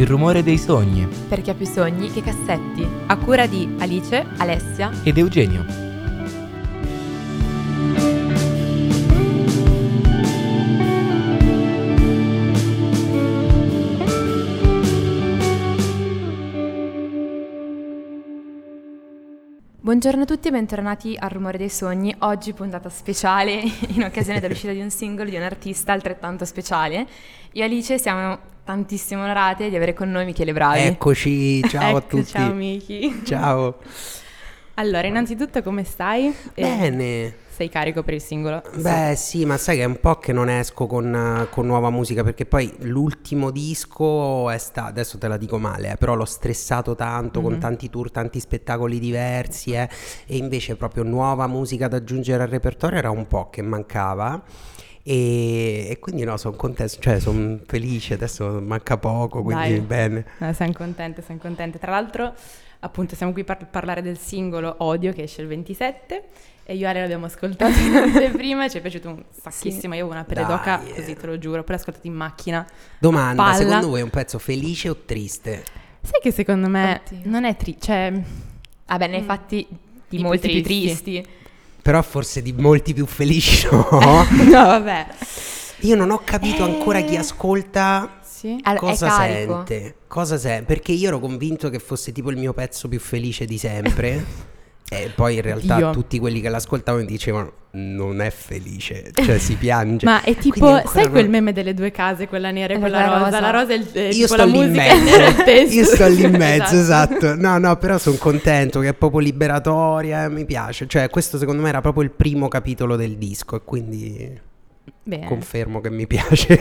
Il rumore dei sogni. Per chi ha più sogni che cassetti. A cura di Alice, Alessia ed Eugenio. Buongiorno a tutti e bentornati al Rumore dei Sogni. Oggi puntata speciale in occasione dell'uscita di un singolo di un artista altrettanto speciale. Io e Alice siamo tantissimo onorate di avere con noi Michele Bravi. Eccoci, ciao a ecco, tutti. Ciao Miki. Ciao. Allora, innanzitutto come stai? Bene. Sei carico per il singolo? Beh sì, ma sai che è un po' che non esco con, con nuova musica perché poi l'ultimo disco è stato, adesso te la dico male, eh, però l'ho stressato tanto mm-hmm. con tanti tour, tanti spettacoli diversi eh, e invece proprio nuova musica da aggiungere al repertorio era un po' che mancava. E, e, quindi no, sono contento, cioè sono felice, adesso manca poco, quindi Dai. bene. Eh, siamo contente, siamo contente. Tra l'altro, appunto, siamo qui per parlare del singolo Odio che esce il 27 e io e Ale l'abbiamo ascoltato prima e ci è piaciuto un sacchissimo. Sì. Io avevo una pelle d'oca, così te lo giuro, poi l'ho ascoltato in macchina. Domanda, secondo voi è un pezzo felice o triste? Sai che secondo me Oddio. non è triste, cioè... Vabbè, ne hai fatti di molti più tristi. tristi. Però forse di molti più felici, no? no, vabbè. Io non ho capito eh... ancora chi ascolta sì. cosa sente. Cosa sente? Perché io ero convinto che fosse tipo il mio pezzo più felice di sempre. E poi in realtà Io. tutti quelli che l'ascoltavano dicevano non è felice, cioè si piange. Ma è tipo, sai quel meme delle due case, quella nera e quella rosa? rosa? La rosa è, il, è Io tipo sto la lì in musica mezzo. Io sto lì in mezzo, esatto. esatto. No, no, però sono contento che è proprio liberatoria, mi piace. Cioè, questo secondo me era proprio il primo capitolo del disco e quindi Bene. Confermo che mi piace.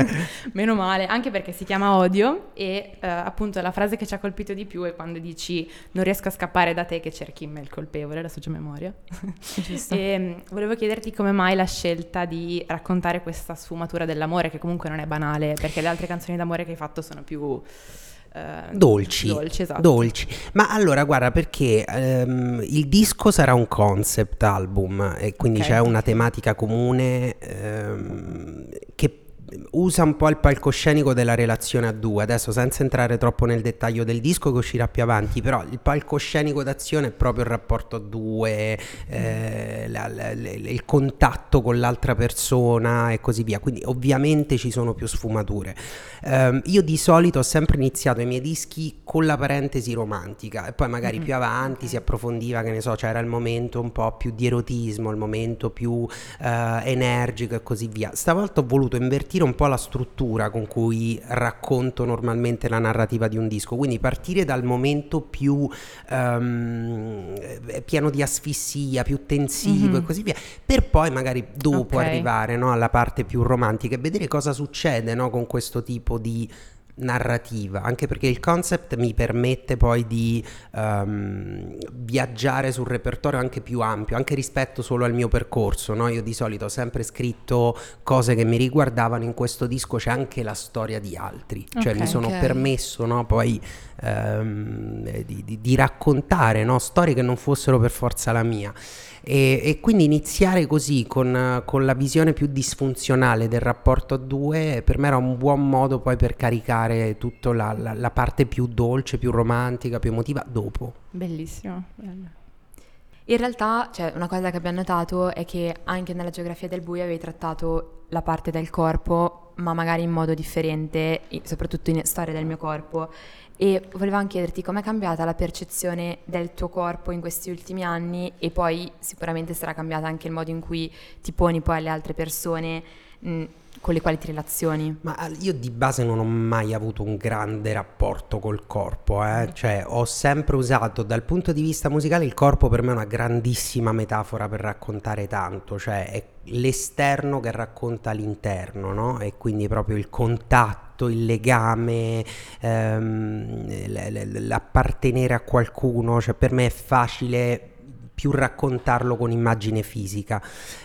Meno male, anche perché si chiama Odio e uh, appunto la frase che ci ha colpito di più è quando dici non riesco a scappare da te che cerchi in me il colpevole, adesso c'è memoria. e um, volevo chiederti come mai la scelta di raccontare questa sfumatura dell'amore che comunque non è banale, perché le altre canzoni d'amore che hai fatto sono più... Uh, dolci, dolci, esatto. dolci. Ma allora, guarda, perché um, il disco sarà un concept album e quindi okay, c'è una tematica comune um, che usa un po' il palcoscenico della relazione a due, adesso senza entrare troppo nel dettaglio del disco che uscirà più avanti, però il palcoscenico d'azione è proprio il rapporto a due, eh, la, la, la, il contatto con l'altra persona e così via, quindi ovviamente ci sono più sfumature. Um, io di solito ho sempre iniziato i miei dischi con la parentesi romantica e poi magari mm-hmm. più avanti si approfondiva, che ne so, c'era il momento un po' più di erotismo, il momento più uh, energico e così via. Stavolta ho voluto invertire un po' la struttura con cui racconto normalmente la narrativa di un disco, quindi partire dal momento più um, pieno di asfissia, più tensivo mm-hmm. e così via, per poi magari dopo okay. arrivare no, alla parte più romantica e vedere cosa succede no, con questo tipo di narrativa, anche perché il concept mi permette poi di um, viaggiare sul repertorio anche più ampio, anche rispetto solo al mio percorso. No? Io di solito ho sempre scritto cose che mi riguardavano, in questo disco c'è anche la storia di altri, cioè okay, mi sono okay. permesso no, poi um, di, di, di, raccontare no? storie che non fossero per forza la mia. E, e, quindi iniziare così con, con, la visione più disfunzionale del rapporto a due per me era un buon modo poi per caricare tutta la, la, la parte più dolce, più romantica, più emotiva dopo. Bellissimo. Bello. In realtà, cioè, una cosa che abbiamo notato è che anche nella geografia del buio avevi trattato la parte del corpo, ma magari in modo differente, soprattutto in storia del mio corpo. E volevamo chiederti com'è cambiata la percezione del tuo corpo in questi ultimi anni e poi sicuramente sarà cambiata anche il modo in cui ti poni poi alle altre persone mh, con le quali ti relazioni. Ma io di base non ho mai avuto un grande rapporto col corpo, eh? cioè ho sempre usato dal punto di vista musicale il corpo per me è una grandissima metafora per raccontare tanto, cioè è l'esterno che racconta l'interno, no? E quindi proprio il contatto, il legame, ehm, l'appartenere a qualcuno, cioè per me è facile più raccontarlo con immagine fisica.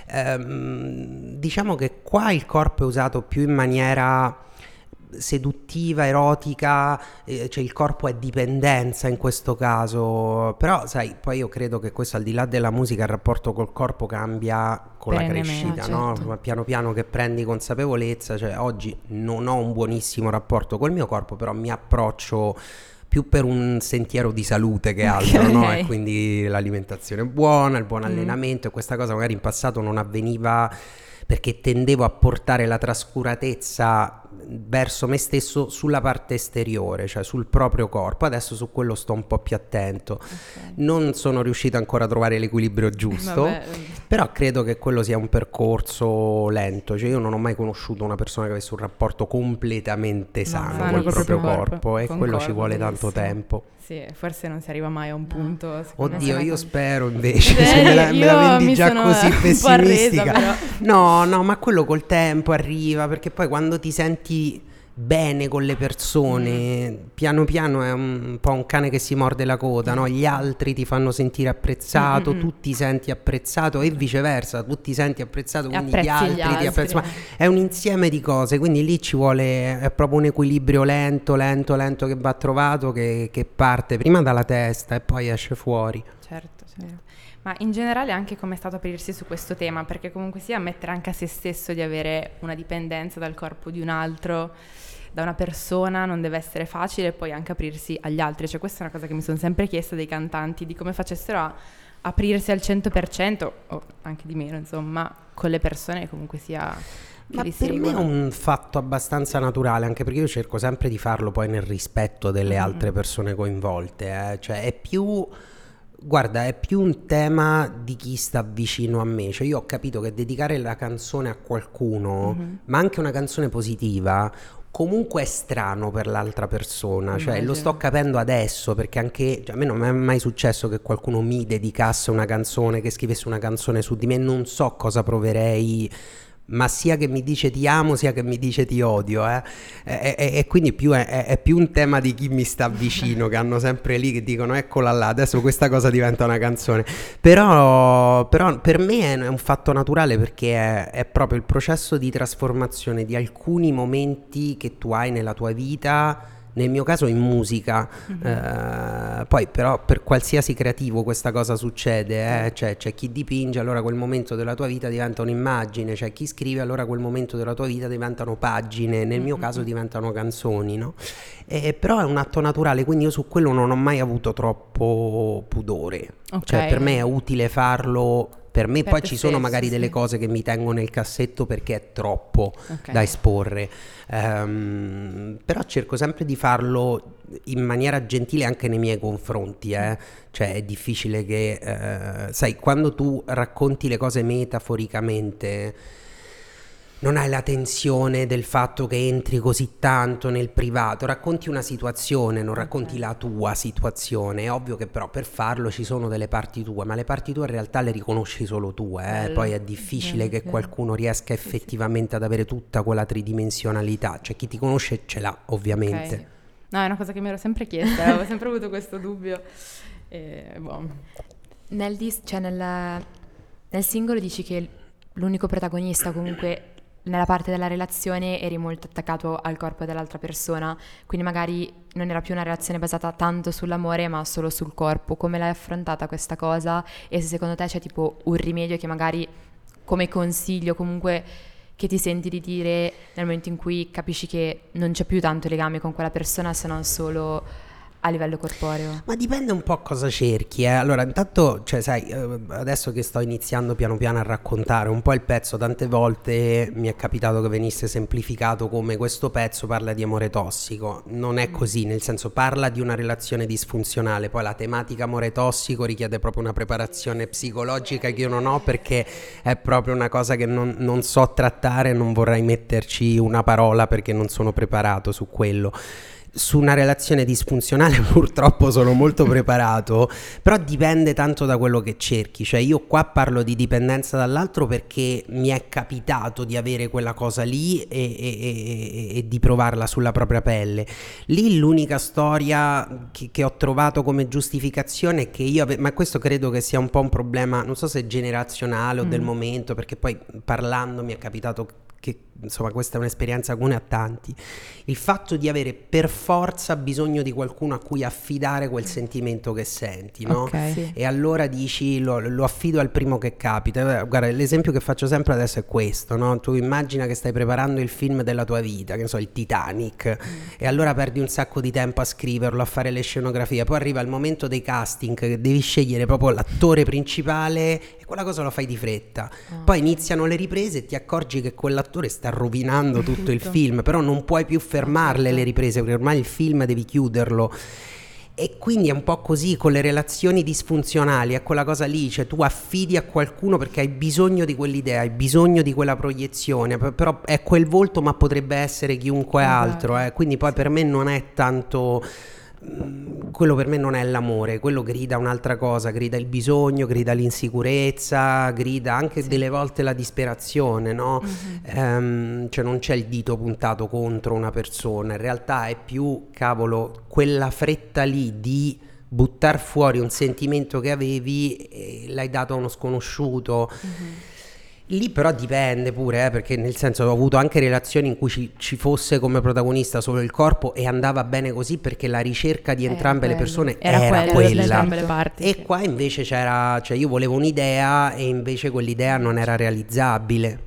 Ehm, diciamo che qua il corpo è usato più in maniera seduttiva, erotica, eh, cioè il corpo è dipendenza in questo caso, però sai, poi io credo che questo al di là della musica il rapporto col corpo cambia con la crescita, certo. no? piano piano che prendi consapevolezza, cioè oggi non ho un buonissimo rapporto col mio corpo, però mi approccio più per un sentiero di salute che altro, okay. no? E quindi l'alimentazione buona, il buon mm. allenamento, e questa cosa magari in passato non avveniva perché tendevo a portare la trascuratezza verso me stesso sulla parte esteriore, cioè sul proprio corpo. Adesso su quello sto un po' più attento. Okay. Non sono riuscito ancora a trovare l'equilibrio giusto, Vabbè. però credo che quello sia un percorso lento. Cioè io non ho mai conosciuto una persona che avesse un rapporto completamente sano no, col proprio corpo, corpo e quello ci vuole tanto tempo. Sì, forse non si arriva mai a un punto. Oddio, io spero invece, eh, se me la, me la vendi già così pessimistica. Arresa, no, no, ma quello col tempo arriva, perché poi quando ti senti bene con le persone, piano piano è un po' un cane che si morde la coda, no? gli altri ti fanno sentire apprezzato, mm-hmm. tu ti senti apprezzato e viceversa, tu ti senti apprezzato, quindi gli altri, gli altri, ti apprezzano. È un insieme di cose, quindi lì ci vuole, è proprio un equilibrio lento, lento, lento che va trovato, che, che parte prima dalla testa e poi esce fuori. Certo, certo. Ma in generale anche come è stato aprirsi su questo tema, perché comunque sia ammettere anche a se stesso di avere una dipendenza dal corpo di un altro, da una persona, non deve essere facile, e poi anche aprirsi agli altri. Cioè questa è una cosa che mi sono sempre chiesta dei cantanti, di come facessero a aprirsi al 100% o anche di meno, insomma, con le persone che comunque sia... Ma per me è un fatto abbastanza naturale, anche perché io cerco sempre di farlo poi nel rispetto delle mm. altre persone coinvolte, eh? cioè è più Guarda, è più un tema di chi sta vicino a me, cioè io ho capito che dedicare la canzone a qualcuno, mm-hmm. ma anche una canzone positiva, comunque è strano per l'altra persona, cioè lo sto capendo adesso perché anche cioè, a me non è mai successo che qualcuno mi dedicasse una canzone, che scrivesse una canzone su di me, non so cosa proverei ma sia che mi dice ti amo sia che mi dice ti odio eh? e, e, e, quindi più è, è, più un tema di chi mi sta vicino che hanno sempre lì che dicono eccola là adesso questa cosa diventa una canzone però, però per me è un fatto naturale perché è, è proprio il processo di trasformazione di alcuni momenti che tu hai nella tua vita nel mio caso in musica, mm-hmm. eh, poi però per qualsiasi creativo questa cosa succede, eh? cioè, c'è chi dipinge, allora quel momento della tua vita diventa un'immagine, c'è chi scrive, allora quel momento della tua vita diventano pagine, nel mio mm-hmm. caso diventano canzoni, no? E, però è un atto naturale, quindi io su quello non ho mai avuto troppo pudore, okay. cioè per me è utile farlo per me per poi ci stesso, sono magari sì. delle cose che mi tengo nel cassetto perché è troppo okay. da esporre, um, però cerco sempre di farlo in maniera gentile anche nei miei confronti, eh? cioè è difficile che, uh, sai, quando tu racconti le cose metaforicamente, non hai la tensione del fatto che entri così tanto nel privato, racconti una situazione, non racconti okay. la tua situazione. È ovvio che però per farlo ci sono delle parti tue, ma le parti tue in realtà le riconosci solo tu, eh? poi è difficile che qualcuno riesca effettivamente ad avere tutta quella tridimensionalità, cioè chi ti conosce ce l'ha ovviamente. Okay. No, è una cosa che mi ero sempre chiesta, avevo sempre avuto questo dubbio. E, boh. nel, dis- cioè nel, nel singolo dici che l'unico protagonista comunque nella parte della relazione eri molto attaccato al corpo dell'altra persona, quindi magari non era più una relazione basata tanto sull'amore ma solo sul corpo. Come l'hai affrontata questa cosa e se secondo te c'è tipo un rimedio che magari come consiglio comunque che ti senti di dire nel momento in cui capisci che non c'è più tanto legame con quella persona se non solo a livello corporeo? Ma dipende un po' cosa cerchi. Eh. Allora, intanto, cioè, sai, eh, adesso che sto iniziando piano piano a raccontare un po' il pezzo, tante volte mi è capitato che venisse semplificato come questo pezzo parla di amore tossico. Non è così, nel senso parla di una relazione disfunzionale. Poi la tematica amore tossico richiede proprio una preparazione psicologica che io non ho perché è proprio una cosa che non, non so trattare, non vorrei metterci una parola perché non sono preparato su quello su una relazione disfunzionale purtroppo sono molto preparato, però dipende tanto da quello che cerchi, cioè io qua parlo di dipendenza dall'altro perché mi è capitato di avere quella cosa lì e, e, e, e di provarla sulla propria pelle. Lì l'unica storia che, che, ho trovato come giustificazione è che io, ave- ma questo credo che sia un po' un problema, non so se generazionale o mm. del momento, perché poi parlando mi è capitato che insomma questa è un'esperienza comune a tanti, il fatto di avere per forza bisogno di qualcuno a cui affidare quel sentimento che senti, no? Okay. Sì. E allora dici lo, lo, affido al primo che capita. Guarda, l'esempio che faccio sempre adesso è questo, no? Tu immagina che stai preparando il film della tua vita, che ne so, il Titanic, mm. e allora perdi un sacco di tempo a scriverlo, a fare le scenografie, poi arriva il momento dei casting che devi scegliere proprio l'attore principale e quella cosa lo fai di fretta. Oh. Poi iniziano le riprese e ti accorgi che quell'attore sta rovinando tutto il film, però non puoi più fermarle le riprese perché ormai il film devi chiuderlo. E quindi è un po' così con le relazioni disfunzionali, è quella cosa lì, cioè tu affidi a qualcuno perché hai bisogno di quell'idea, hai bisogno di quella proiezione, però è quel volto ma potrebbe essere chiunque altro, eh. quindi poi per me non è tanto quello per me non è l'amore, quello grida un'altra cosa, grida il bisogno, grida l'insicurezza, grida anche sì. delle volte la disperazione, no? Mm-hmm. Um, cioè non c'è il dito puntato contro una persona, in realtà è più, cavolo, quella fretta lì di buttare fuori un sentimento che avevi e l'hai dato a uno sconosciuto. Mm-hmm Lì però dipende pure, eh, perché nel senso ho avuto anche relazioni in cui ci, ci, fosse come protagonista solo il corpo e andava bene così perché la ricerca di entrambe le persone era, era quella. Parti, e sì. qua invece c'era, cioè io volevo un'idea e invece quell'idea non era realizzabile.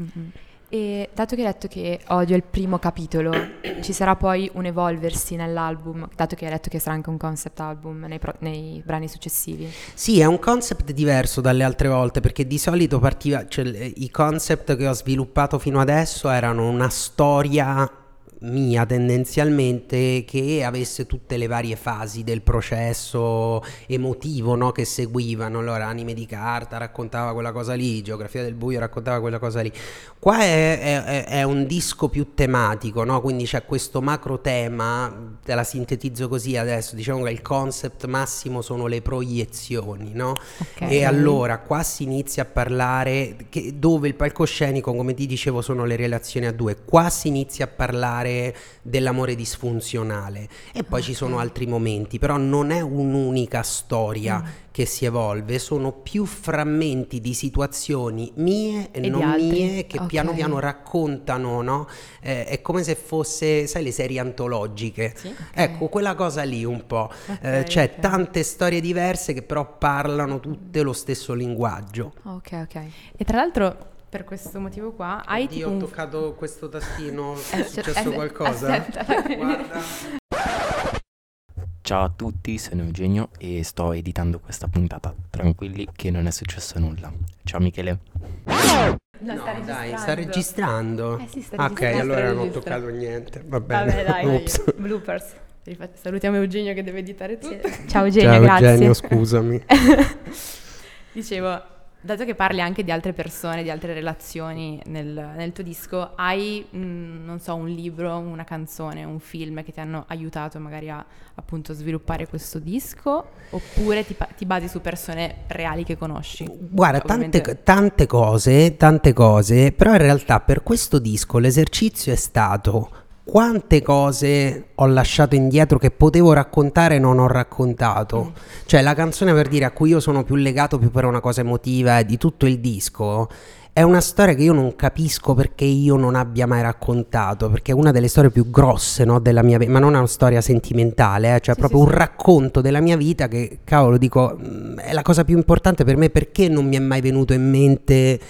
Mm-hmm. E dato che hai detto che odio il primo capitolo, ci sarà poi un evolversi nell'album, dato che hai detto che sarà anche un concept album nei, pro- nei brani successivi? Sì, è un concept diverso dalle altre volte perché di solito partiva, cioè, i concept che ho sviluppato fino adesso erano una storia mia tendenzialmente che avesse tutte le varie fasi del processo emotivo no, che seguivano. Allora, anime di carta raccontava quella cosa lì, geografia del buio raccontava quella cosa lì. Qua è, è, è un disco più tematico, no? quindi c'è questo macro tema, te la sintetizzo così adesso, diciamo che il concept massimo sono le proiezioni, no? Okay. E allora qua si inizia a parlare che, dove il palcoscenico, come ti dicevo, sono le relazioni a due, qua si inizia a parlare parlare dell'amore disfunzionale e poi okay. ci sono altri momenti, però non è un'unica storia mm. che si evolve, sono più frammenti di situazioni mie e, e non mie che okay. piano piano raccontano, no? Eh, è come se fosse, sai, le serie antologiche. Sì? Okay. Ecco, quella cosa lì un po'. Eh, c'è tante storie diverse che però parlano tutte lo stesso linguaggio. Ok, ok. E tra l'altro per questo motivo qua hai Oddio, tipo ho toccato questo tastino, è successo qualcosa? Guarda. Ciao a tutti, sono Eugenio e sto editando questa puntata. Tranquilli che non è successo nulla. Ciao Michele. No, no sta dai, sta registrando. Eh sì, sta ok, allora non ho toccato niente. Va bene. Vabbè, dai, dai. bloopers. Salutiamo Eugenio che deve editare tutto. Ciao Eugenio, Ciao, grazie. Eugenio, scusami. Dicevo, Dato che parli anche di altre persone, di altre relazioni nel, nel tuo disco, hai, mh, mm, non so, un libro, una canzone, un film che ti hanno aiutato magari a appunto sviluppare questo disco? Oppure ti, ti basi su persone reali che conosci? Guarda, tante, tante cose, tante cose, però in realtà per questo disco l'esercizio è stato quante cose ho lasciato indietro che potevo raccontare e non ho raccontato. Mm. Cioè la canzone per dire a cui io sono più legato più per una cosa emotiva di tutto il disco è una storia che io non capisco perché io non abbia mai raccontato, perché è una delle storie più grosse no, della mia vita, ma non è una storia sentimentale, eh, cioè sì, proprio sì, un sì. racconto della mia vita che, cavolo, dico, mm, è la cosa più importante per me perché non mi è mai venuto in mente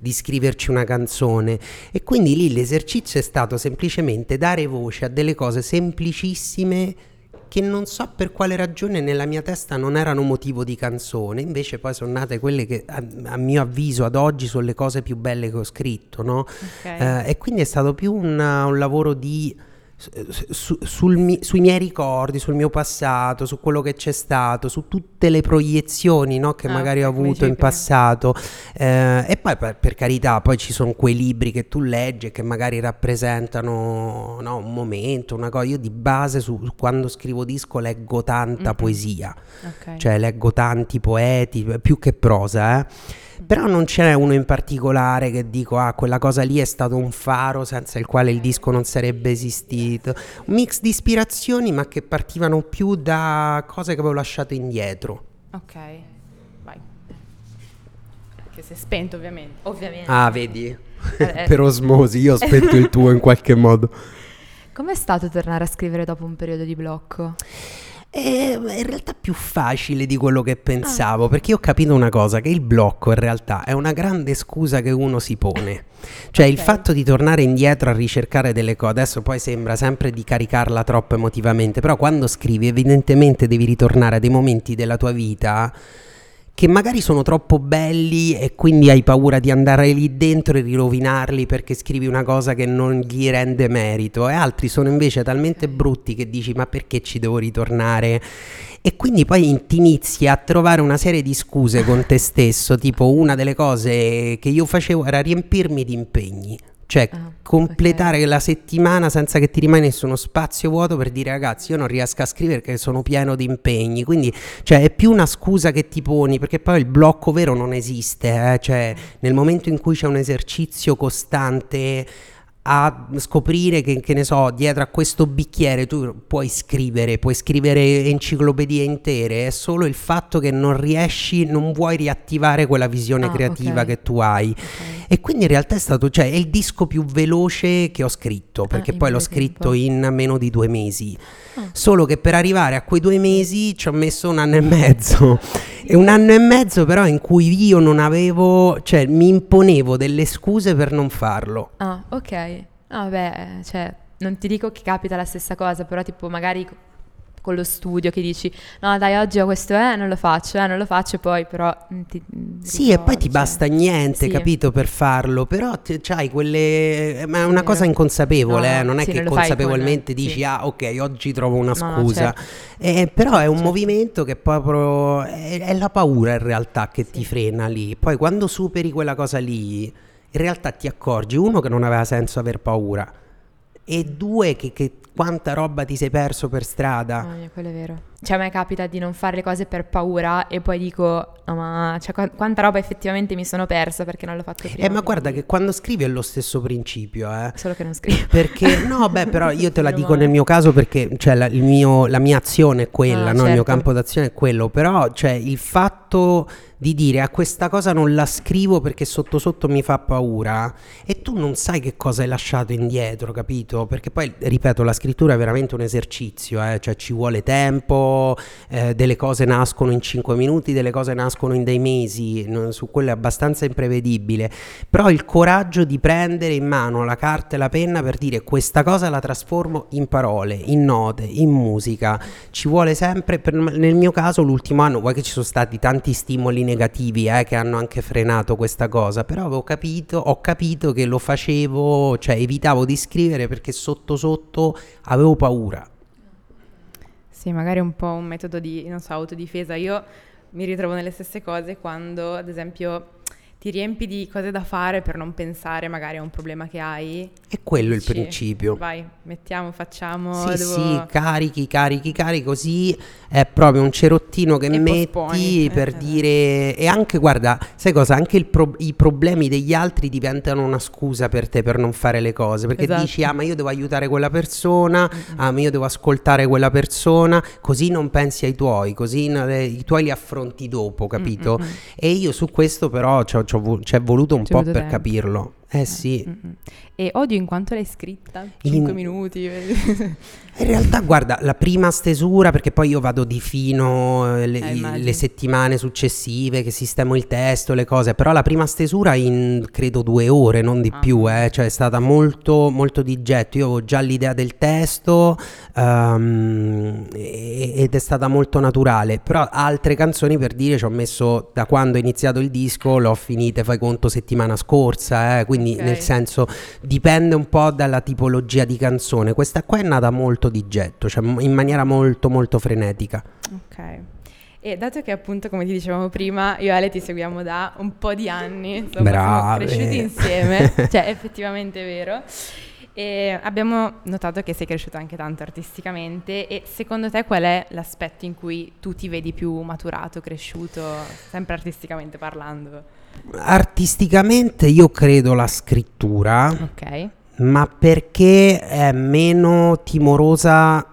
di scriverci una canzone e quindi lì l'esercizio è stato semplicemente dare voce a delle cose semplicissime che non so per quale ragione nella mia testa non erano motivo di canzone, invece poi sono nate quelle che a, a mio avviso ad oggi sono le cose più belle che ho scritto, no? Okay. Eh, e quindi è stato più una, un lavoro di su, sul, sui miei ricordi, sul mio passato, su quello che c'è stato, su tutte le proiezioni no, che ah, magari ho avuto in passato. Eh, e poi per, per, carità, poi ci sono quei libri che tu leggi e che magari rappresentano no, un momento, una cosa. Io di base su, quando scrivo disco leggo tanta mm-hmm. poesia, okay. cioè leggo tanti poeti, più che prosa. Eh. Però non ce n'è uno in particolare che dico, ah, quella cosa lì è stato un faro senza il quale il disco non sarebbe esistito. Un mix di ispirazioni, ma che partivano più da cose che avevo lasciato indietro. Ok, vai. che si è spento ovviamente. Ovviamente. Ah, vedi? Eh, per osmosi, io aspetto il tuo in qualche modo. Com'è stato tornare a scrivere dopo un periodo di blocco? È in realtà più facile di quello che pensavo, perché io ho capito una cosa, che il blocco in realtà è una grande scusa che uno si pone. Cioè il Ok. fatto di tornare indietro a ricercare delle cose, adesso poi sembra sempre di caricarla troppo emotivamente, però quando scrivi evidentemente devi ritornare a dei momenti della tua vita che magari sono troppo belli e quindi hai paura di andare lì dentro e rirovinarli perché scrivi una cosa che non gli rende merito. E altri sono invece talmente brutti che dici ma perché ci devo ritornare? E quindi poi ti inizi a trovare una serie di scuse con te stesso tipo una delle cose che io facevo era riempirmi di impegni cioè Ah, completare la settimana senza che ti rimane uno spazio vuoto per dire ragazzi io non riesco a scrivere perché sono pieno di impegni. Quindi cioè è più una scusa che ti poni perché poi il blocco vero non esiste eh, cioè nel momento in cui c'è un esercizio costante a scoprire che, che ne so, dietro a questo bicchiere tu puoi scrivere, puoi scrivere enciclopedie intere, è solo il fatto che non riesci, non vuoi riattivare quella visione Ah, creativa ok. che tu hai. Ok. E quindi in realtà è stato, cioè, è il disco più veloce che ho scritto, perché in poi l'ho breve scritto tempo. in meno di due mesi. Ah. Solo che per arrivare a quei due mesi ci ho messo un anno e mezzo. E un anno e mezzo però in cui io non avevo, cioè mi imponevo delle scuse per non farlo. Ah, ok. Ah, beh, cioè, non ti dico che capita la stessa cosa, però tipo magari con lo studio che dici, no dai, oggi ho questo, eh, non lo faccio, eh, non lo faccio, poi però mm, ti mm, Sì, e poi ti ricordi, basta cioè. niente, Sì. capito, per farlo, però ti- c'hai quelle... Ma è una cosa inconsapevole, No, eh, non è sì, che non fai con- consapevolmente dici, sì. ah ok, oggi trovo una No, no, scusa. certo. Eh, però è un Certo. movimento che proprio... È, è la paura in realtà che ti frena lì. Poi quando superi quella cosa lì, in realtà ti accorgi, uno, che non aveva senso aver paura, e due, che, che quanta roba ti sei perso per strada. Mia, quello è vero. Cioè, a me capita di non fare le cose per paura e poi dico, no, ma cioè, qua- quanta roba effettivamente mi sono persa perché non l'ho fatto prima. Eh, ma guarda che quando scrivi è lo stesso principio, eh. Solo che non scrivo. Perché no, beh, però io te la dico male. nel mio caso perché cioè, la, il mio- la mia azione è quella, Ah, no? il mio certo. campo d'azione è quello, però cioè, il fatto di dire a questa cosa non la scrivo perché sotto sotto mi fa paura e tu non sai che cosa hai lasciato indietro, capito? Perché poi, ripeto, la scrittura è veramente un esercizio, eh? cioè ci vuole tempo, eh, delle cose nascono in 5 minuti, delle cose nascono in dei mesi, su quello è abbastanza imprevedibile, però il coraggio di prendere in mano la carta e la penna per dire questa cosa la trasformo in parole, in note, in musica, ci vuole sempre, per- nel mio caso l'ultimo anno, vuoi che ci sono stati tanti stimoli negativi eh, che hanno anche frenato questa cosa, però avevo capito, ho capito che lo facevo, cioè evitavo di scrivere perché sotto sotto avevo paura. Sì, magari un po' un metodo di, non so, autodifesa. Io mi ritrovo nelle stesse cose quando, ad esempio, ti riempi di cose da fare per non pensare magari a un problema che hai. È quello il Dici, principio. Vai, mettiamo, facciamo. Sì, devo- sì, carichi, carichi, carichi, così è proprio un cerottino che E metti posponi, per eh. dire... E anche, guarda, sai cosa? Anche il pro- i problemi degli altri diventano una scusa per te per non fare le cose, perché Esatto. dici, ah, ma io devo aiutare quella persona, ah, ma io devo ascoltare quella persona, così non pensi ai tuoi, così eh, i tuoi li affronti dopo, capito? Mm, mm, mm. E io su questo però ci è voluto un Ci po' per tempo. capirlo. Eh sì. Mm, mm. E odio in quanto l'hai scritta? In- 5 minuti. In realtà, guarda, la prima stesura, perché poi io vado di fino eh, le, Eh, le settimane successive che sistemo il testo, le cose, però la prima stesura in credo due ore, non di Ah. più, eh, cioè è stata molto, molto di getto. Io avevo già l'idea del testo e- ed è stata molto naturale, però altre canzoni per dire ci ho messo da quando ho iniziato il disco, l'ho finite, fai conto, settimana scorsa, eh, quindi Ok. nel senso dipende un po' dalla tipologia di canzone. Questa qua è nata molto di getto, cioè in maniera molto molto frenetica. ok. E dato che appunto, come ti dicevamo prima, io e Ale ti seguiamo da un po' di anni, insomma, Brave. siamo cresciuti insieme, cioè effettivamente è vero. E abbiamo notato che sei cresciuto anche tanto artisticamente e secondo te qual è l'aspetto in cui tu ti vedi più maturato, cresciuto, sempre artisticamente parlando? Artisticamente io credo la scrittura, Ok. ma perché è meno timorosa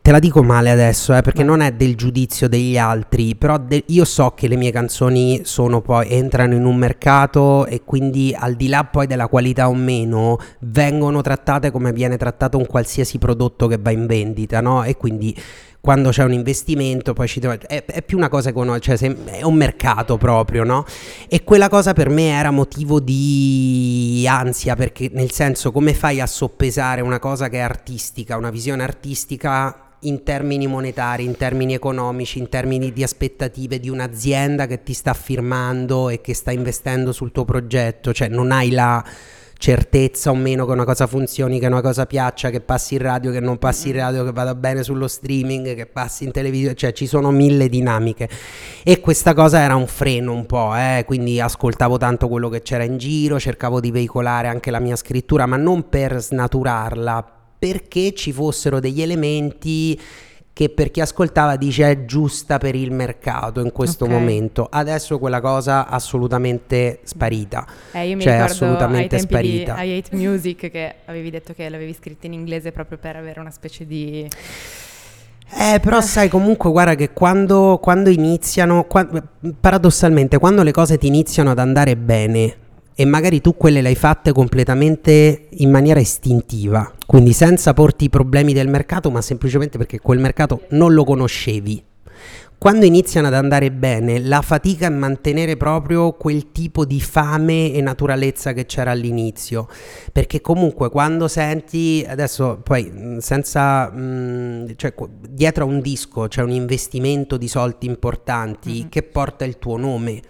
Te la dico male adesso, eh, perché non è del giudizio degli altri, però de- io so che le mie canzoni sono poi entrano in un mercato e quindi al di là poi della qualità o meno, vengono trattate come viene trattato un qualsiasi prodotto che va in vendita, no? E quindi quando c'è un investimento, poi ci trova, è, è più una cosa economica, cioè è un mercato proprio, no? E quella cosa per me era motivo di ansia, perché nel senso come fai a soppesare una cosa che è artistica, una visione artistica in termini monetari, in termini economici, in termini di aspettative di un'azienda che ti sta firmando e che sta investendo sul tuo progetto, cioè non hai la certezza o meno che una cosa funzioni, che una cosa piaccia, che passi in radio, che non passi in radio, che vada bene sullo streaming, che passi in televisione, cioè ci sono mille dinamiche e questa cosa era un freno un po', eh? quindi ascoltavo tanto quello che c'era in giro, cercavo di veicolare anche la mia scrittura, ma non per snaturarla, perché ci fossero degli elementi che per chi ascoltava dice è giusta per il mercato in questo Ok. momento. Adesso quella cosa assolutamente sparita. Eh, io mi Cioè, assolutamente sparita. I Hate Music che avevi detto che l'avevi scritta in inglese proprio per avere una specie di... Eh, però sai comunque guarda che quando, quando iniziano, qua- paradossalmente, quando le cose ti iniziano ad andare bene e magari tu quelle le hai fatte completamente in maniera istintiva, quindi senza porti i problemi del mercato, ma semplicemente perché quel mercato non lo conoscevi. Quando iniziano ad andare bene, la fatica è mantenere proprio quel tipo di fame e naturalezza che c'era all'inizio. Perché comunque quando senti, adesso poi mh, senza, mh, cioè qu- dietro a un disco c'è un investimento di soldi importanti Mhm. che porta il tuo nome.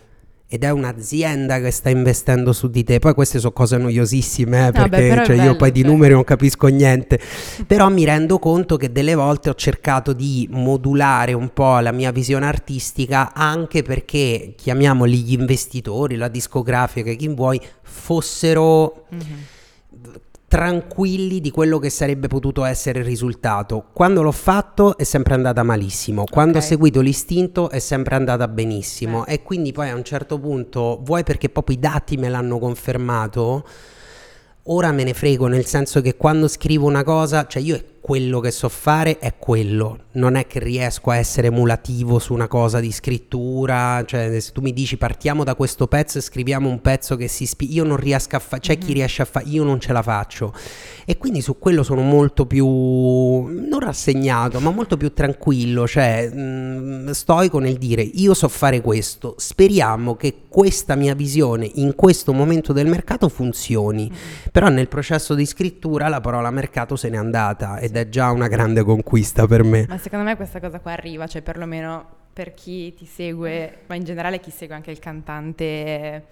Ed è un'azienda che sta investendo su di te. Poi queste sono cose noiosissime, eh, Vabbè, perché però è cioè, io bello, poi di cioè. numeri non capisco niente. Però mi rendo conto che delle volte ho cercato di modulare un po' la mia visione artistica anche perché, chiamiamoli gli investitori, la discografica, chi vuoi, fossero tranquilli di quello che sarebbe potuto essere il risultato. Quando l'ho fatto è sempre andata malissimo, quando Ok. ho seguito l'istinto è sempre andata benissimo e quindi poi a un certo punto, vuoi perché proprio i dati me l'hanno confermato, ora me ne frego, nel senso che quando scrivo una cosa, cioè io è quello che so fare, è quello, non è che riesco a essere emulativo su una cosa di scrittura, cioè se tu mi dici partiamo da questo pezzo e scriviamo un pezzo che si ispira, io non riesco a fare, c'è chi riesce a fare, io non ce la faccio. E quindi su quello sono molto più, non rassegnato, ma molto più tranquillo, cioè mh, stoico nel dire io so fare questo, speriamo che questa mia visione in questo momento del mercato funzioni. Però nel processo di scrittura la parola mercato se n'è andata ed è già una grande conquista per me. Ma secondo me questa cosa qua arriva, cioè perlomeno per chi ti segue, ma in generale chi segue anche il cantante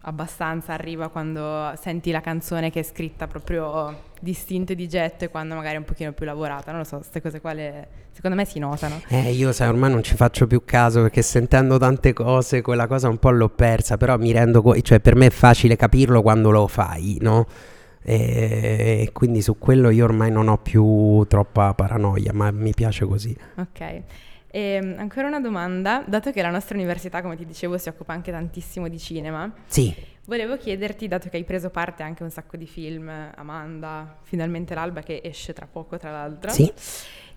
abbastanza arriva quando senti la canzone che è scritta proprio distinto e di getto e quando magari è un pochino più lavorata, non lo so, queste cose qua le- secondo me si notano. Eh, io sai, ormai non ci faccio più caso perché sentendo tante cose quella cosa un po' l'ho persa, però mi rendo conto, cioè per me è facile capirlo quando lo fai, no? E quindi su quello io ormai non ho più troppa paranoia, ma mi piace così. Ok. E, ancora una domanda, dato che la nostra università, come ti dicevo, si occupa anche tantissimo di cinema, Sì, volevo chiederti, dato che hai preso parte anche a un sacco di film, Amanda, finalmente l'alba che esce tra poco tra l'altro, sì.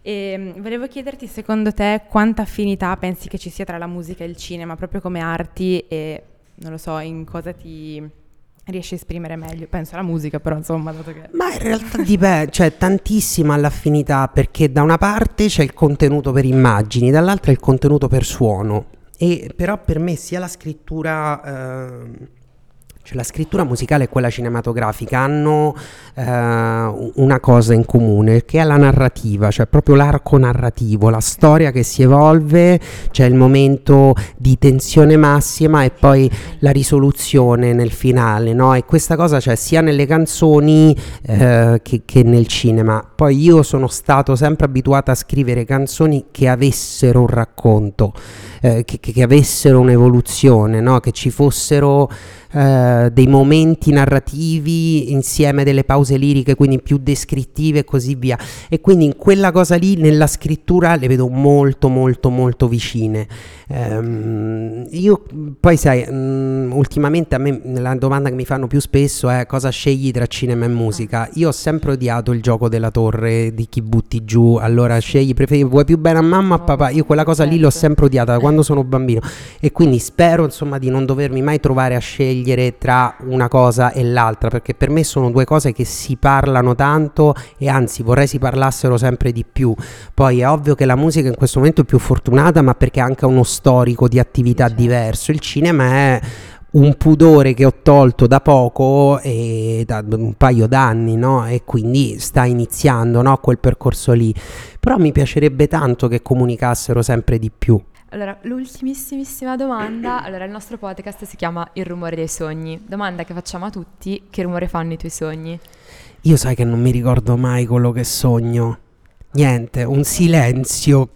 e mm, volevo chiederti secondo te quanta affinità pensi che ci sia tra la musica e il cinema, proprio come arti e non lo so, in cosa ti riesci a esprimere meglio? Penso alla musica, però insomma, dato che... Ma in realtà dipende, cioè tantissima l'affinità perché da una parte c'è il contenuto per immagini, dall'altra il contenuto per suono. E però per me sia la scrittura, ehm, cioè la scrittura musicale e quella cinematografica hanno eh, una cosa in comune che è la narrativa, cioè proprio l'arco narrativo, la storia che si evolve, c'è il momento di tensione massima e poi la risoluzione nel finale, no? E questa cosa c'è sia nelle canzoni eh, che, che nel cinema. Poi io sono stato sempre abituato a scrivere canzoni che avessero un racconto, eh, che- che avessero un'evoluzione, no? Che ci fossero eh, dei momenti narrativi insieme delle pause liriche, quindi più descrittive e così via. E quindi in quella cosa lì, nella scrittura, le vedo molto, molto, molto vicine. Um, io poi sai, um, ultimamente a me la domanda che mi fanno più spesso è cosa scegli tra cinema e musica. Io ho sempre odiato il gioco della torre di chi butti giù, allora scegli, preferi, vuoi più bene a mamma o a papà? Io quella cosa lì l'ho certo. sempre odiata da quando sono bambino e quindi spero insomma di non dovermi mai trovare a scegliere tra una cosa e l'altra perché per me sono due cose che si parlano tanto e anzi vorrei si parlassero sempre di più. Poi è ovvio che la musica in questo momento è più fortunata ma perché ha anche uno storico di attività certo. diverso. Il cinema è un pudore che ho tolto da poco e da un paio d'anni, no? E quindi sta iniziando, no? Quel percorso lì. Però mi piacerebbe tanto che comunicassero sempre di più. Allora, l'ultimissimissima domanda. Allora, il nostro podcast si chiama Il rumore dei sogni. Domanda che facciamo a tutti: che rumore fanno i tuoi sogni? Io sai che non mi ricordo mai quello che sogno. Niente, un silenzio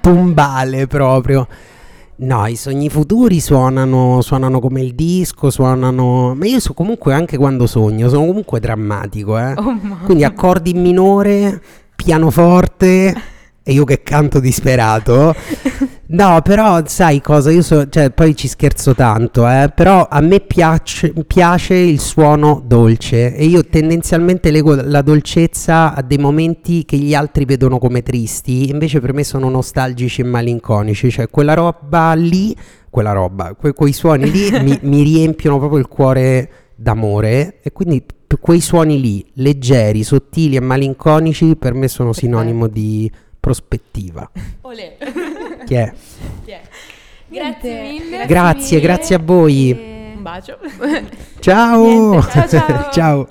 tombale proprio. No, i sogni futuri suonano, suonano come il disco, suonano... Ma io so comunque anche quando sogno, sono comunque drammatico, eh? Oh, Quindi accordi in minore, pianoforte e io che canto disperato. No, però sai cosa? Io so, cioè, poi ci scherzo tanto, eh, però a me piace, piace, il suono dolce e io tendenzialmente lego la dolcezza a dei momenti che gli altri vedono come tristi, invece per me sono nostalgici e malinconici, cioè quella roba lì, quella roba, que- quei suoni lì mi, mi riempiono proprio il cuore d'amore e quindi quei suoni lì, leggeri, sottili e malinconici, per me sono sinonimo di prospettiva. Olè. Chi è? Chi è? Grazie mille. Grazie, grazie, grazie a voi. Un bacio. ciao. Niente, ciao. ciao. ciao.